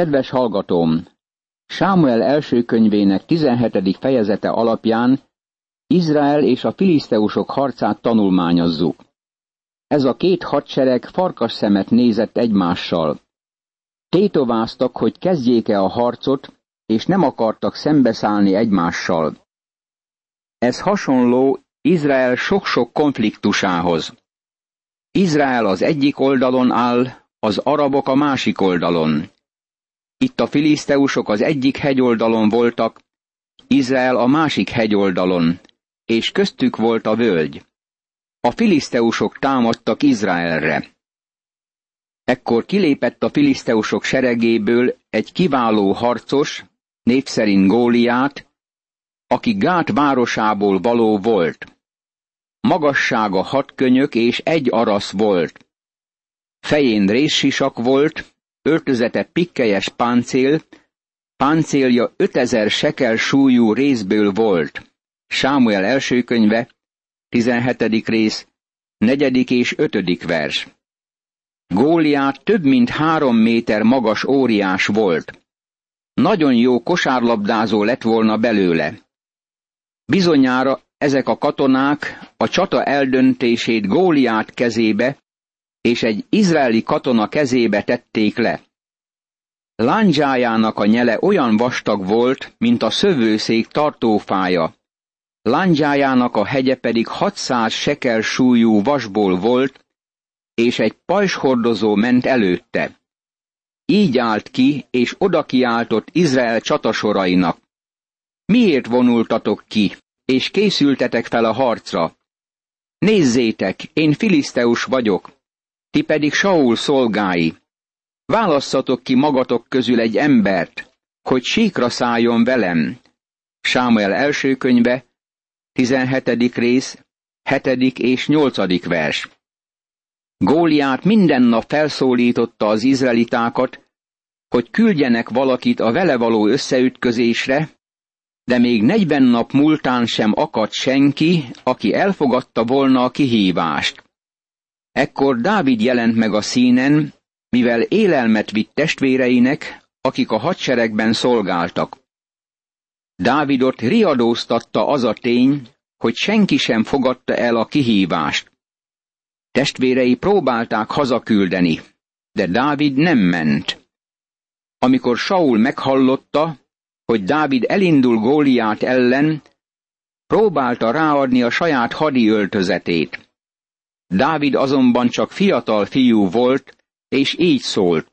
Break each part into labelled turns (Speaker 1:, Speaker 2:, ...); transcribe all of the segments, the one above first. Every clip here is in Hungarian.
Speaker 1: Kedves hallgatóm! Sámuel első könyvének 17. fejezete alapján Izrael és a filiszteusok harcát tanulmányozzuk. Ez a két hadsereg farkas szemet nézett egymással. Tétováztak, hogy kezdjék-e a harcot, és nem akartak szembeszállni egymással. Ez hasonló Izrael sok-sok konfliktusához. Izrael az egyik oldalon áll, az arabok a másik oldalon. Itt a filiszteusok az egyik hegyoldalon voltak, Izrael a másik hegyoldalon, és köztük volt a völgy. A filiszteusok támadtak Izraelre. Ekkor kilépett a filiszteusok seregéből egy kiváló harcos, név szerint Góliát, aki Gát városából való volt. Magassága hat könyök és egy arasz volt. Fején részsisak volt, öltözete pikkelyes páncél, páncélja ötezer sekel súlyú részből volt. Sámuel első könyve, 17. rész, negyedik és ötödik vers. Góliát több mint három méter magas óriás volt. Nagyon jó kosárlabdázó lett volna belőle. Bizonyára ezek a katonák a csata eldöntését Góliát kezébe és egy izraeli katona kezébe tették le. Lándzsájának a nyele olyan vastag volt, mint a szövőszék tartófája. Lándzsájának a hegye pedig 600 sekel súlyú vasból volt, és egy pajzshordozó ment előtte. Így állt ki, és oda kiáltott Izrael csatasorainak. Miért vonultatok ki, és készültetek fel a harcra? Nézzétek, én filiszteus vagyok, ti pedig Saul szolgái. Válasszatok ki magatok közül egy embert, hogy síkra szálljon velem. Sámuel első könyve, 17. rész, 7. és 8. vers. Góliát minden nap felszólította az izraelitákat, hogy küldjenek valakit a vele való összeütközésre, de még negyven nap múltán sem akadt senki, aki elfogadta volna a kihívást. Ekkor Dávid jelent meg a színen, mivel élelmet vitt testvéreinek, akik a hadseregben szolgáltak. Dávidot riadóztatta az a tény, hogy senki sem fogadta el a kihívást. Testvérei próbálták hazaküldeni, de Dávid nem ment. Amikor Saul meghallotta, hogy Dávid elindul Góliát ellen, próbálta ráadni a saját hadi öltözetét. Dávid azonban csak fiatal fiú volt, és így szólt.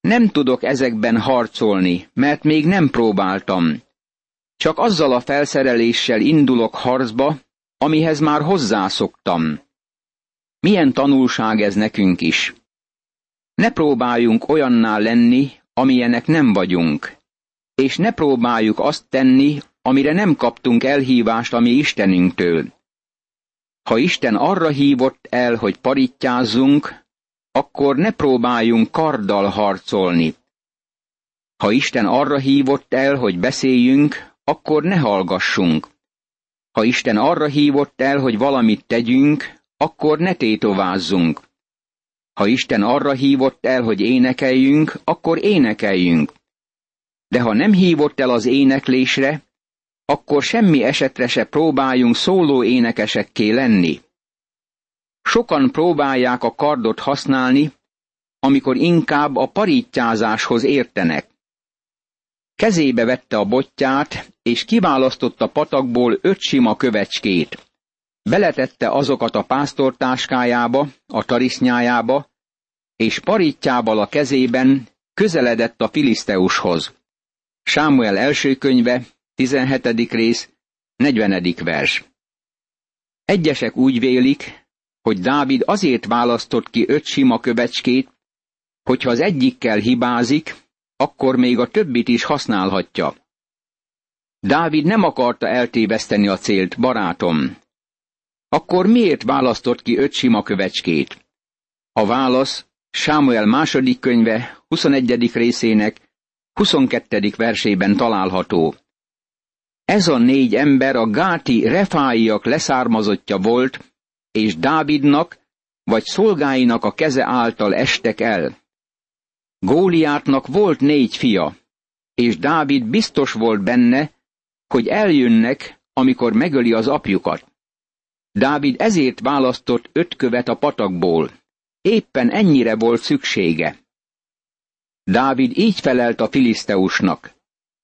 Speaker 1: Nem tudok ezekben harcolni, mert még nem próbáltam. Csak azzal a felszereléssel indulok harcba, amihez már hozzászoktam. Milyen tanulság ez nekünk is. Ne próbáljunk olyanná lenni, amilyenek nem vagyunk, és ne próbáljuk azt tenni, amire nem kaptunk elhívást a mi Istenünktől. Ha Isten arra hívott el, hogy parittyázzunk, akkor ne próbáljunk karddal harcolni. Ha Isten arra hívott el, hogy beszéljünk, akkor ne hallgassunk. Ha Isten arra hívott el, hogy valamit tegyünk, akkor ne tétovázzunk. Ha Isten arra hívott el, hogy énekeljünk, akkor énekeljünk. De ha nem hívott el az éneklésre, akkor semmi esetre se próbáljunk szóló énekesekké lenni. Sokan próbálják a kardot használni, amikor inkább a parítjázáshoz értenek. Kezébe vette a botját, és kiválasztotta patakból öt sima kövecskét. Beletette azokat a pásztortáskájába, a tarisznyájába, és parítjával a kezében közeledett a filiszteushoz. Sámuel első könyve, 17. rész, 40. vers. Egyesek úgy vélik, hogy Dávid azért választott ki öt sima kövecskét, hogyha az egyikkel hibázik, akkor még a többit is használhatja. Dávid nem akarta eltéveszteni a célt, barátom. Akkor miért választott ki öt sima kövecskét? A válasz Sámuel második könyve 21. részének 22. versében található. Ez a négy ember a gáti refáiak leszármazottja volt, és Dávidnak vagy szolgáinak a keze által estek el. Góliátnak volt négy fia, és Dávid biztos volt benne, hogy eljönnek, amikor megöli az apjukat. Dávid ezért választott öt követ a patakból. Éppen ennyire volt szüksége. Dávid így felelt a filiszteusnak.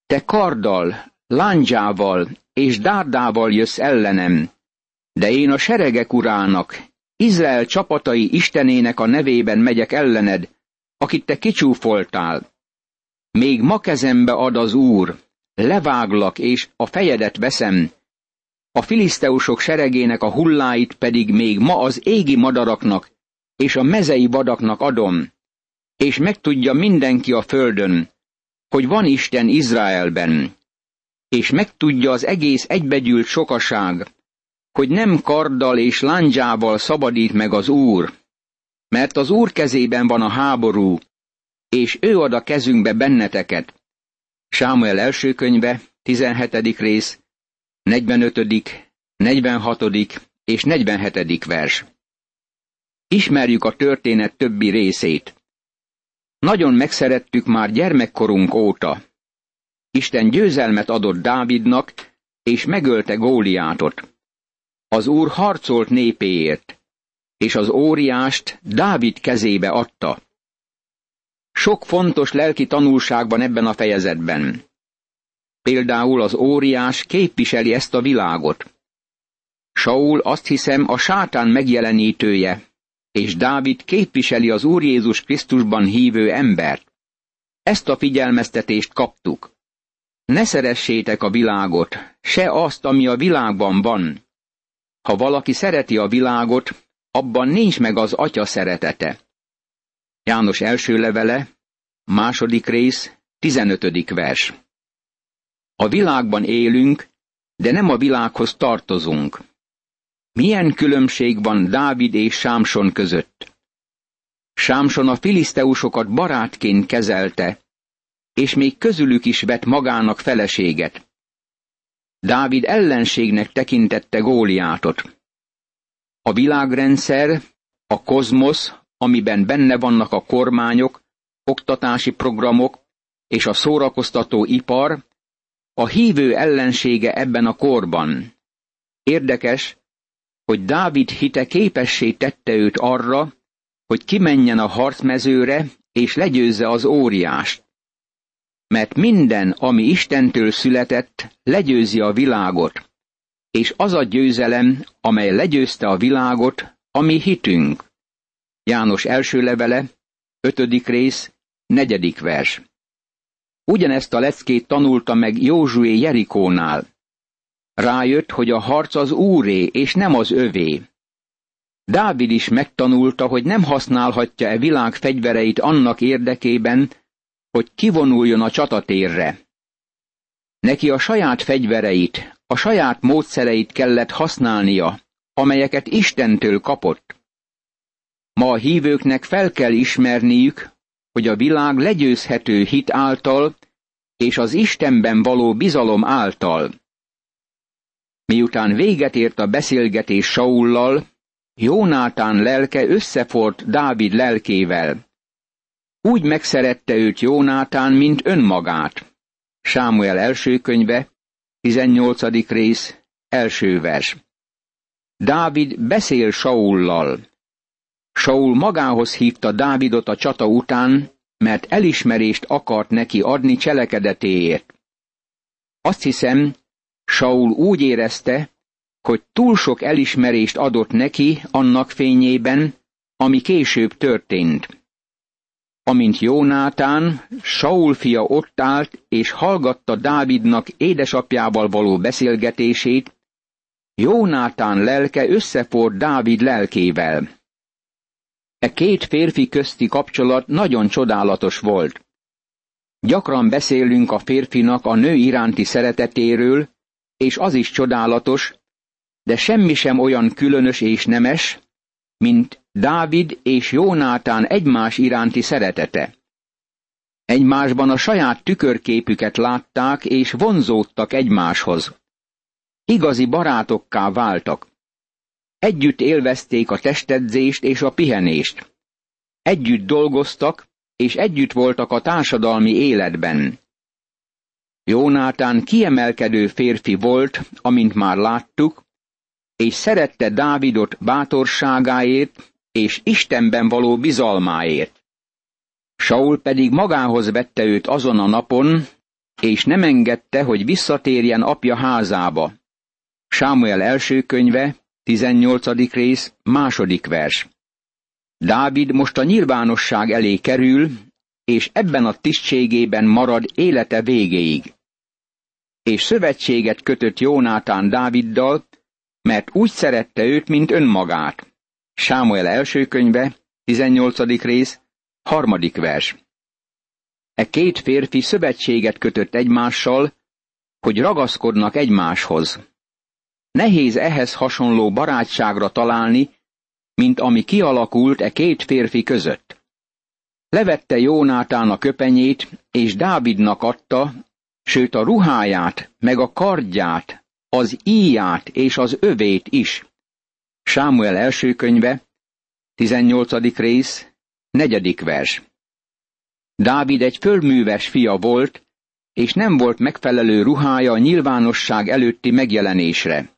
Speaker 1: Te karddal, lándzsával és dárdával jössz ellenem, de én a seregek urának, Izrael csapatai istenének a nevében megyek ellened, akit te kicsúfoltál. Még ma kezembe ad az Úr, leváglak és a fejedet veszem, a filiszteusok seregének a hulláit pedig még ma az égi madaraknak és a mezei vadaknak adom, és megtudja mindenki a földön, hogy van Isten Izraelben, és megtudja az egész egybegyűlt sokaság, hogy nem karddal és lándzsával szabadít meg az Úr, mert az Úr kezében van a háború, és ő ad a kezünkbe benneteket. Sámuel első könyve, 17. rész, 45., 46. és 47. vers. Ismerjük a történet többi részét. Nagyon megszerettük már gyermekkorunk óta. Isten győzelmet adott Dávidnak, és megölte Góliátot. Az úr harcolt népéért, és az óriást Dávid kezébe adta. Sok fontos lelki tanulság van ebben a fejezetben. Például az óriás képviseli ezt a világot. Saul azt hiszem a sátán megjelenítője, és Dávid képviseli az Úr Jézus Krisztusban hívő embert. Ezt a figyelmeztetést kaptuk. Ne szeressétek a világot, se azt, ami a világban van. Ha valaki szereti a világot, abban nincs meg az atya szeretete. János első levele, második rész, tizenötödik vers. A világban élünk, de nem a világhoz tartozunk. Milyen különbség van Dávid és Sámson között? Sámson a filiszteusokat barátként kezelte, és még közülük is vett magának feleséget. Dávid ellenségnek tekintette Góliátot. A világrendszer, a kozmosz, amiben benne vannak a kormányok, oktatási programok és a szórakoztató ipar, a hívő ellensége ebben a korban. Érdekes, hogy Dávid hite képessé tette őt arra, hogy kimenjen a harcmezőre és legyőzze az óriást. Mert minden, ami Istentől született, legyőzi a világot, és az a győzelem, amely legyőzte a világot, ami hitünk. János első levele, ötödik rész, negyedik vers. Ugyanezt a leckét tanulta meg Józsué Jerikónál. Rájött, hogy a harc az úré, és nem az övé. Dávid is megtanulta, hogy nem használhatja e világ fegyvereit annak érdekében, hogy kivonuljon a csatatérre. Neki a saját fegyvereit, a saját módszereit kellett használnia, amelyeket Istentől kapott. Ma a hívőknek fel kell ismerniük, hogy a világ legyőzhető hit által és az Istenben való bizalom által. Miután véget ért a beszélgetés Saullal, Jónátán lelke összefort Dávid lelkével. Úgy megszerette őt Jónátán, mint önmagát. Sámuel első könyve, 18. rész, első vers. Dávid beszél Saullal. Saul magához hívta Dávidot a csata után, mert elismerést akart neki adni cselekedetéért. Azt hiszem, Saul úgy érezte, hogy túl sok elismerést adott neki annak fényében, ami később történt. Amint Jónátán, Saul fia ott állt és hallgatta Dávidnak édesapjával való beszélgetését, Jónátán lelke összefort Dávid lelkével. E két férfi közti kapcsolat nagyon csodálatos volt. Gyakran beszélünk a férfinak a nő iránti szeretetéről, és az is csodálatos, de semmi sem olyan különös és nemes, mint Dávid és Jónátán egymás iránti szeretete. Egymásban a saját tükörképüket látták és vonzódtak egymáshoz. Igazi barátokká váltak. Együtt élvezték a testedzést és a pihenést. Együtt dolgoztak, és együtt voltak a társadalmi életben. Jónátán kiemelkedő férfi volt, amint már láttuk, és szerette Dávidot bátorságáért és Istenben való bizalmáért. Saul pedig magához vette őt azon a napon, és nem engedte, hogy visszatérjen apja házába. Sámuel első könyve, 18. rész, második vers. Dávid most a nyilvánosság elé kerül, és ebben a tisztségében marad élete végéig. És szövetséget kötött Jónátán Dáviddal, mert úgy szerette őt, mint önmagát. Sámuel első könyve, 18. rész, harmadik vers. E két férfi szövetséget kötött egymással, hogy ragaszkodnak egymáshoz. Nehéz ehhez hasonló barátságra találni, mint ami kialakult e két férfi között. Levette Jónátán a köpenyét, és Dávidnak adta, sőt a ruháját, meg a kardját, az íját és az övét is. Sámuel első könyve, 18. rész, negyedik vers. Dávid egy fölműves fia volt, és nem volt megfelelő ruhája a nyilvánosság előtti megjelenésre.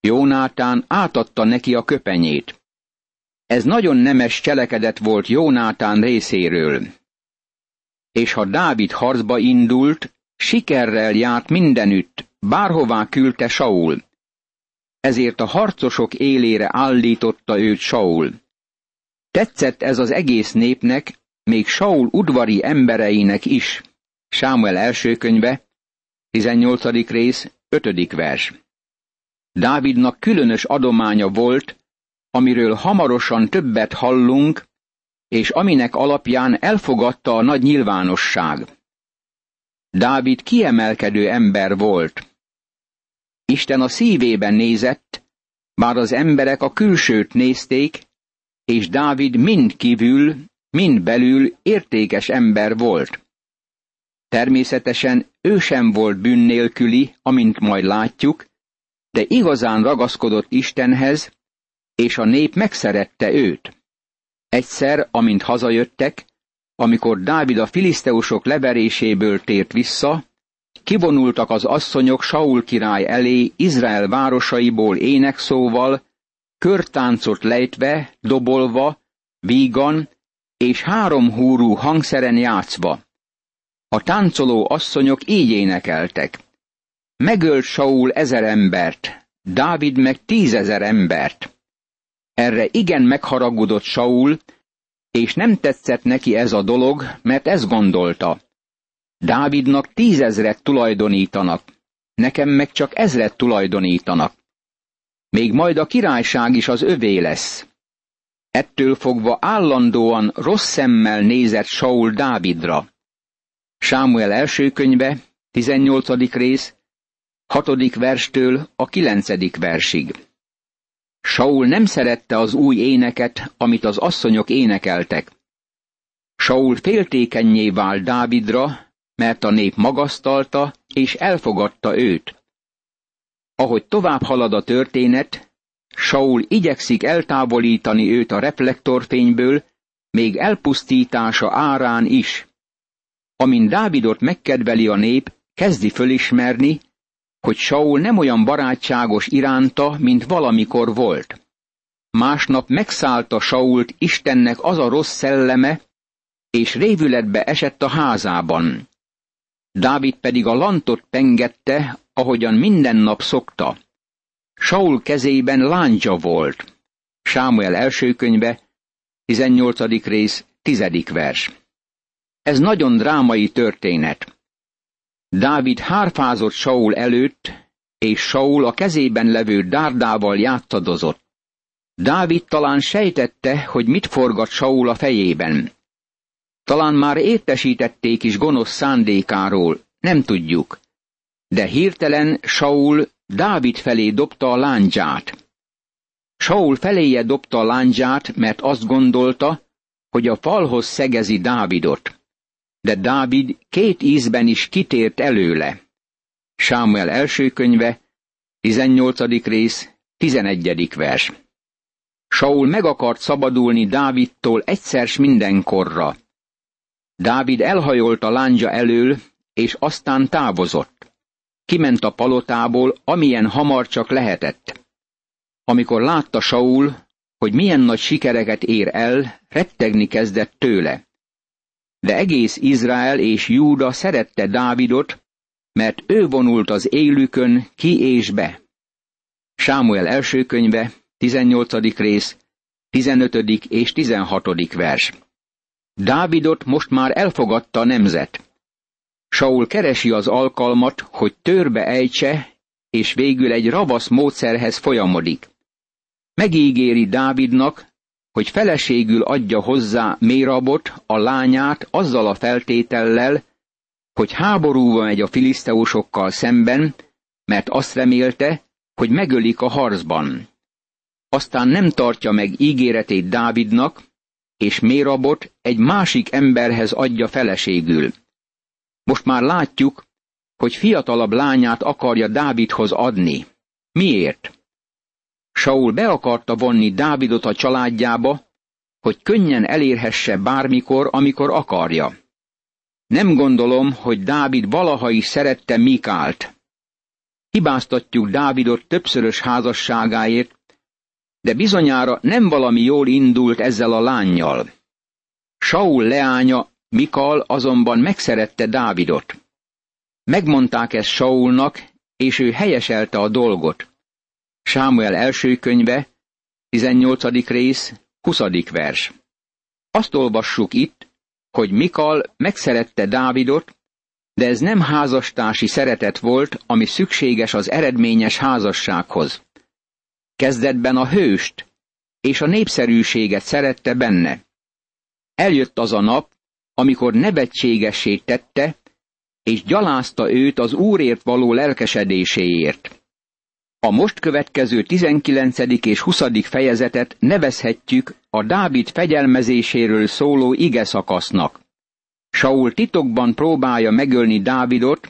Speaker 1: Jónátán átadta neki a köpenyét. Ez nagyon nemes cselekedet volt Jónátán részéről. És ha Dávid harcba indult, sikerrel járt mindenütt, bárhová küldte Saul. Ezért a harcosok élére állította őt Saul. Tetszett ez az egész népnek, még Saul udvari embereinek is. Sámuel első könyve, 18. rész, 5. vers. Dávidnak különös adománya volt, amiről hamarosan többet hallunk, és aminek alapján elfogadta a nagy nyilvánosság. Dávid kiemelkedő ember volt. Isten a szívében nézett, bár az emberek a külsőt nézték, és Dávid mind kívül, mind belül értékes ember volt. Természetesen ő sem volt bűn nélküli, amint majd látjuk, de igazán ragaszkodott Istenhez, és a nép megszerette őt. Egyszer, amint hazajöttek, amikor Dávid a filiszteusok leveréséből tért vissza, kivonultak az asszonyok Saul király elé Izrael városaiból énekszóval, körtáncot lejtve, dobolva, vígan és három húrú hangszeren játszva. A táncoló asszonyok így énekeltek. Megölt Saul ezer embert, Dávid meg tízezer embert. Erre igen megharagudott Saul, és nem tetszett neki ez a dolog, mert ezt gondolta. Dávidnak tízezret tulajdonítanak, nekem meg csak ezret tulajdonítanak. Még majd a királyság is az övé lesz. Ettől fogva állandóan rossz szemmel nézett Saul Dávidra. Sámuel első könyve, 18. rész, 6. verstől a 9. versig. Saul nem szerette az új éneket, amit az asszonyok énekeltek. Saul féltékenyé vált Dávidra, mert a nép magasztalta és elfogadta őt. Ahogy tovább halad a történet, Saul igyekszik eltávolítani őt a reflektorfényből, még elpusztítása árán is. Amint Dávidot megkedveli a nép, kezdi fölismerni, hogy Saul nem olyan barátságos iránta, mint valamikor volt. Másnap megszállta Sault Istennek az a rossz szelleme, és révületbe esett a házában. Dávid pedig a lantot pengette, ahogyan minden nap szokta. Saul kezében láncsa volt. Sámuel első könyve, 18. rész, 10. vers. Ez nagyon drámai történet. Dávid hárfázott Saul előtt, és Saul a kezében levő dárdával játszadozott. Dávid talán sejtette, hogy mit forgat Saul a fejében. Talán már értesítették is gonosz szándékáról, nem tudjuk. De hirtelen Saul Dávid felé dobta a láncsát. Saul feléje dobta a láncsát, mert azt gondolta, hogy a falhoz szegezi Dávidot de Dávid két ízben is kitért előle. Sámuel első könyve, 18. rész, 11. vers. Saul meg akart szabadulni Dávidtól egyszer mindenkorra. Dávid elhajolt a lángya elől, és aztán távozott. Kiment a palotából, amilyen hamar csak lehetett. Amikor látta Saul, hogy milyen nagy sikereket ér el, rettegni kezdett tőle. De egész Izrael és Júda szerette Dávidot, mert ő vonult az élükön ki és be. Sámuel első könyve, 18. rész, 15. és 16. vers. Dávidot most már elfogadta a nemzet. Saul keresi az alkalmat, hogy törbe ejtse, és végül egy ravasz módszerhez folyamodik. Megígéri Dávidnak, hogy feleségül adja hozzá Mérabot, a lányát, azzal a feltétellel, hogy háborúba megy a filiszteusokkal szemben, mert azt remélte, hogy megölik a harcban. Aztán nem tartja meg ígéretét Dávidnak, és Mérabot egy másik emberhez adja feleségül. Most már látjuk, hogy fiatalabb lányát akarja Dávidhoz adni. Miért? Saul be akarta vonni Dávidot a családjába, hogy könnyen elérhesse bármikor, amikor akarja. Nem gondolom, hogy Dávid valaha is szerette Mikált. Hibáztatjuk Dávidot többszörös házasságáért, de bizonyára nem valami jól indult ezzel a lányjal. Saul leánya Mikal azonban megszerette Dávidot. Megmondták ezt Saulnak, és ő helyeselte a dolgot. Sámuel első könyve, 18. rész, 20. vers. Azt olvassuk itt, hogy Mikal megszerette Dávidot, de ez nem házastási szeretet volt, ami szükséges az eredményes házassághoz. Kezdetben a hőst és a népszerűséget szerette benne. Eljött az a nap, amikor nevetségessé tette, és gyalázta őt az Úrért való lelkesedéséért. A most következő 19. és 20. fejezetet nevezhetjük a Dávid fegyelmezéséről szóló ige szakasznak. Saul titokban próbálja megölni Dávidot,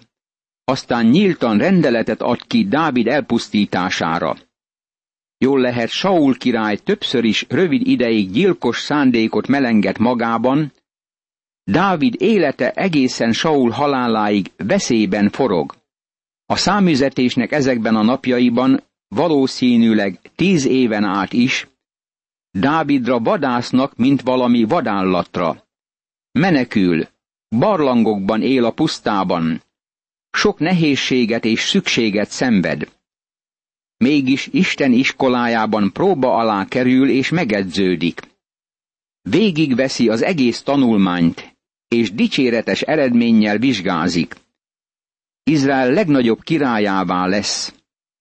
Speaker 1: aztán nyíltan rendeletet ad ki Dávid elpusztítására. Jól lehet, Saul király többször is rövid ideig gyilkos szándékot melengett magában, Dávid élete egészen Saul haláláig veszélyben forog. A számüzetésnek ezekben a napjaiban valószínűleg tíz éven át is, Dávidra vadásznak, mint valami vadállatra. Menekül, barlangokban él a pusztában, sok nehézséget és szükséget szenved. Mégis Isten iskolájában próba alá kerül és megedződik. Végigveszi az egész tanulmányt, és dicséretes eredménnyel vizsgázik. Izrael legnagyobb királyává lesz.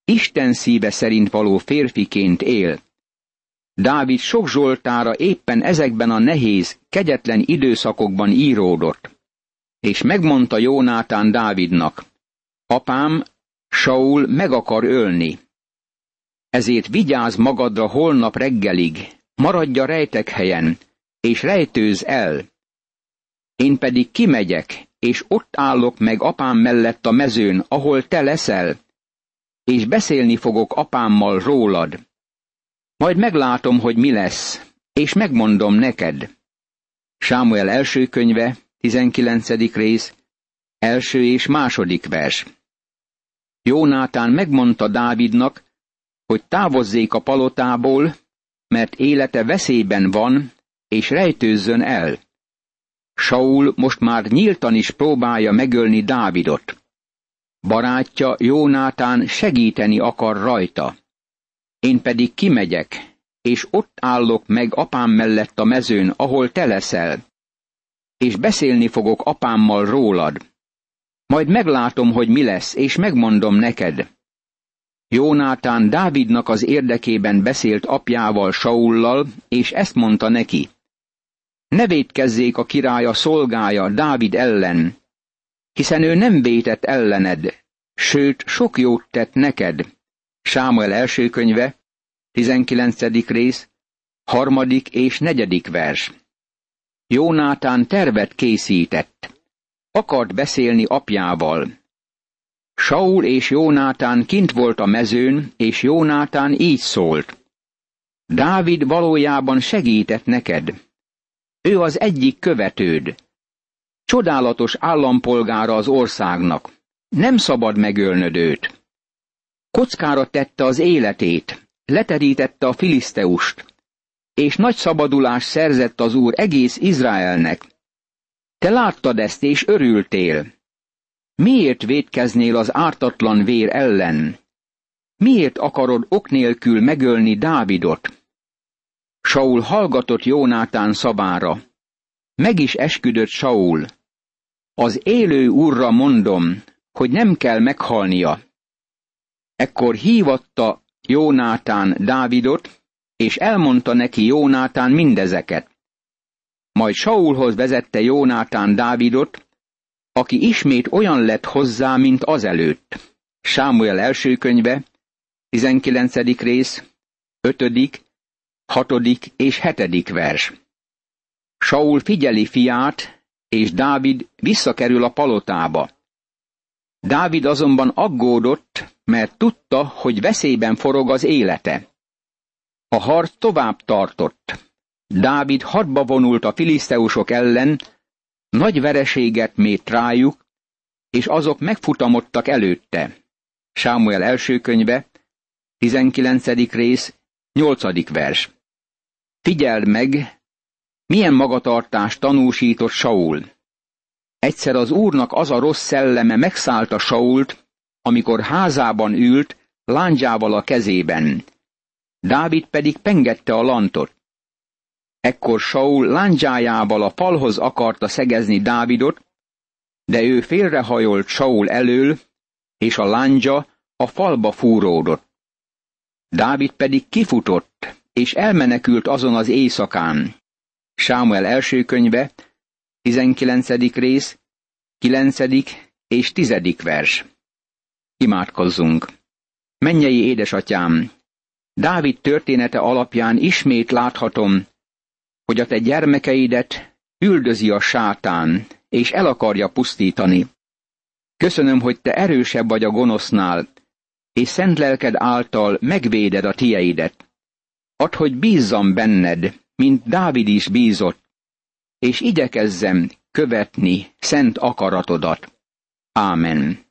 Speaker 1: Isten szíve szerint való férfiként él. Dávid sok zsoltára éppen ezekben a nehéz, kegyetlen időszakokban íródott. És megmondta Jónátán Dávidnak, apám, Saul meg akar ölni. Ezért vigyázz magadra holnap reggelig, maradj a rejtek helyen, és rejtőz el. Én pedig kimegyek, és ott állok meg apám mellett a mezőn, ahol te leszel, és beszélni fogok apámmal rólad. Majd meglátom, hogy mi lesz, és megmondom neked. Sámuel első könyve, 19. rész, első és második vers. Jónátán megmondta Dávidnak, hogy távozzék a palotából, mert élete veszélyben van, és rejtőzzön el. Saul most már nyíltan is próbálja megölni Dávidot. Barátja Jónátán segíteni akar rajta. Én pedig kimegyek, és ott állok meg apám mellett a mezőn, ahol te leszel, és beszélni fogok apámmal rólad. Majd meglátom, hogy mi lesz, és megmondom neked. Jónátán Dávidnak az érdekében beszélt apjával Saullal, és ezt mondta neki. Ne védkezzék a királya szolgája Dávid ellen, hiszen ő nem vétett ellened, sőt, sok jót tett neked. Sámuel első könyve, 19. rész, harmadik és negyedik vers. Jónátán tervet készített. Akart beszélni apjával. Saul és Jónátán kint volt a mezőn, és Jónátán így szólt. Dávid valójában segített neked. Ő az egyik követőd. csodálatos állampolgára az országnak. Nem szabad megölnöd őt. Kockára tette az életét, leterítette a filiszteust, és nagy szabadulás szerzett az Úr egész Izraelnek. Te láttad ezt, és örültél. Miért védkeznél az ártatlan vér ellen? Miért akarod ok nélkül megölni Dávidot? Saul hallgatott Jónátán szabára. Meg is esküdött Saul. Az élő úrra mondom, hogy nem kell meghalnia. Ekkor hívatta Jónátán Dávidot, és elmondta neki Jónátán mindezeket. Majd Saulhoz vezette Jónátán Dávidot, aki ismét olyan lett hozzá, mint azelőtt. Sámuel első könyve, 19. rész, 5., 6. és 7. vers. Saul figyeli fiát, és Dávid visszakerül a palotába. Dávid azonban aggódott, mert tudta, hogy veszélyben forog az élete. A harc tovább tartott. Dávid hadba vonult a filiszteusok ellen, nagy vereséget mért rájuk, és azok megfutamodtak előtte. Sámuel első könyve, 19. rész, 8. vers. Figyeld meg, milyen magatartást tanúsított Saul. Egyszer az úrnak az a rossz szelleme megszállta Sault, amikor házában ült, lándzsával a kezében. Dávid pedig pengette a lantot. Ekkor Saul lándzsájával a falhoz akarta szegezni Dávidot, de ő félrehajolt Saul elől, és a lándzsa a falba fúródott. Dávid pedig kifutott, és elmenekült azon az éjszakán. Sámuel első könyve, 19. rész, 9. és 10. vers. Imádkozzunk! Mennyei édesatyám! Dávid története alapján ismét láthatom, hogy a te gyermekeidet üldözi a sátán, és el akarja pusztítani. Köszönöm, hogy te erősebb vagy a gonosznál, és szent lelked által megvéded a tieidet. Add, hogy bízzam benned, mint Dávid is bízott, és igyekezzem követni szent akaratodat. Ámen.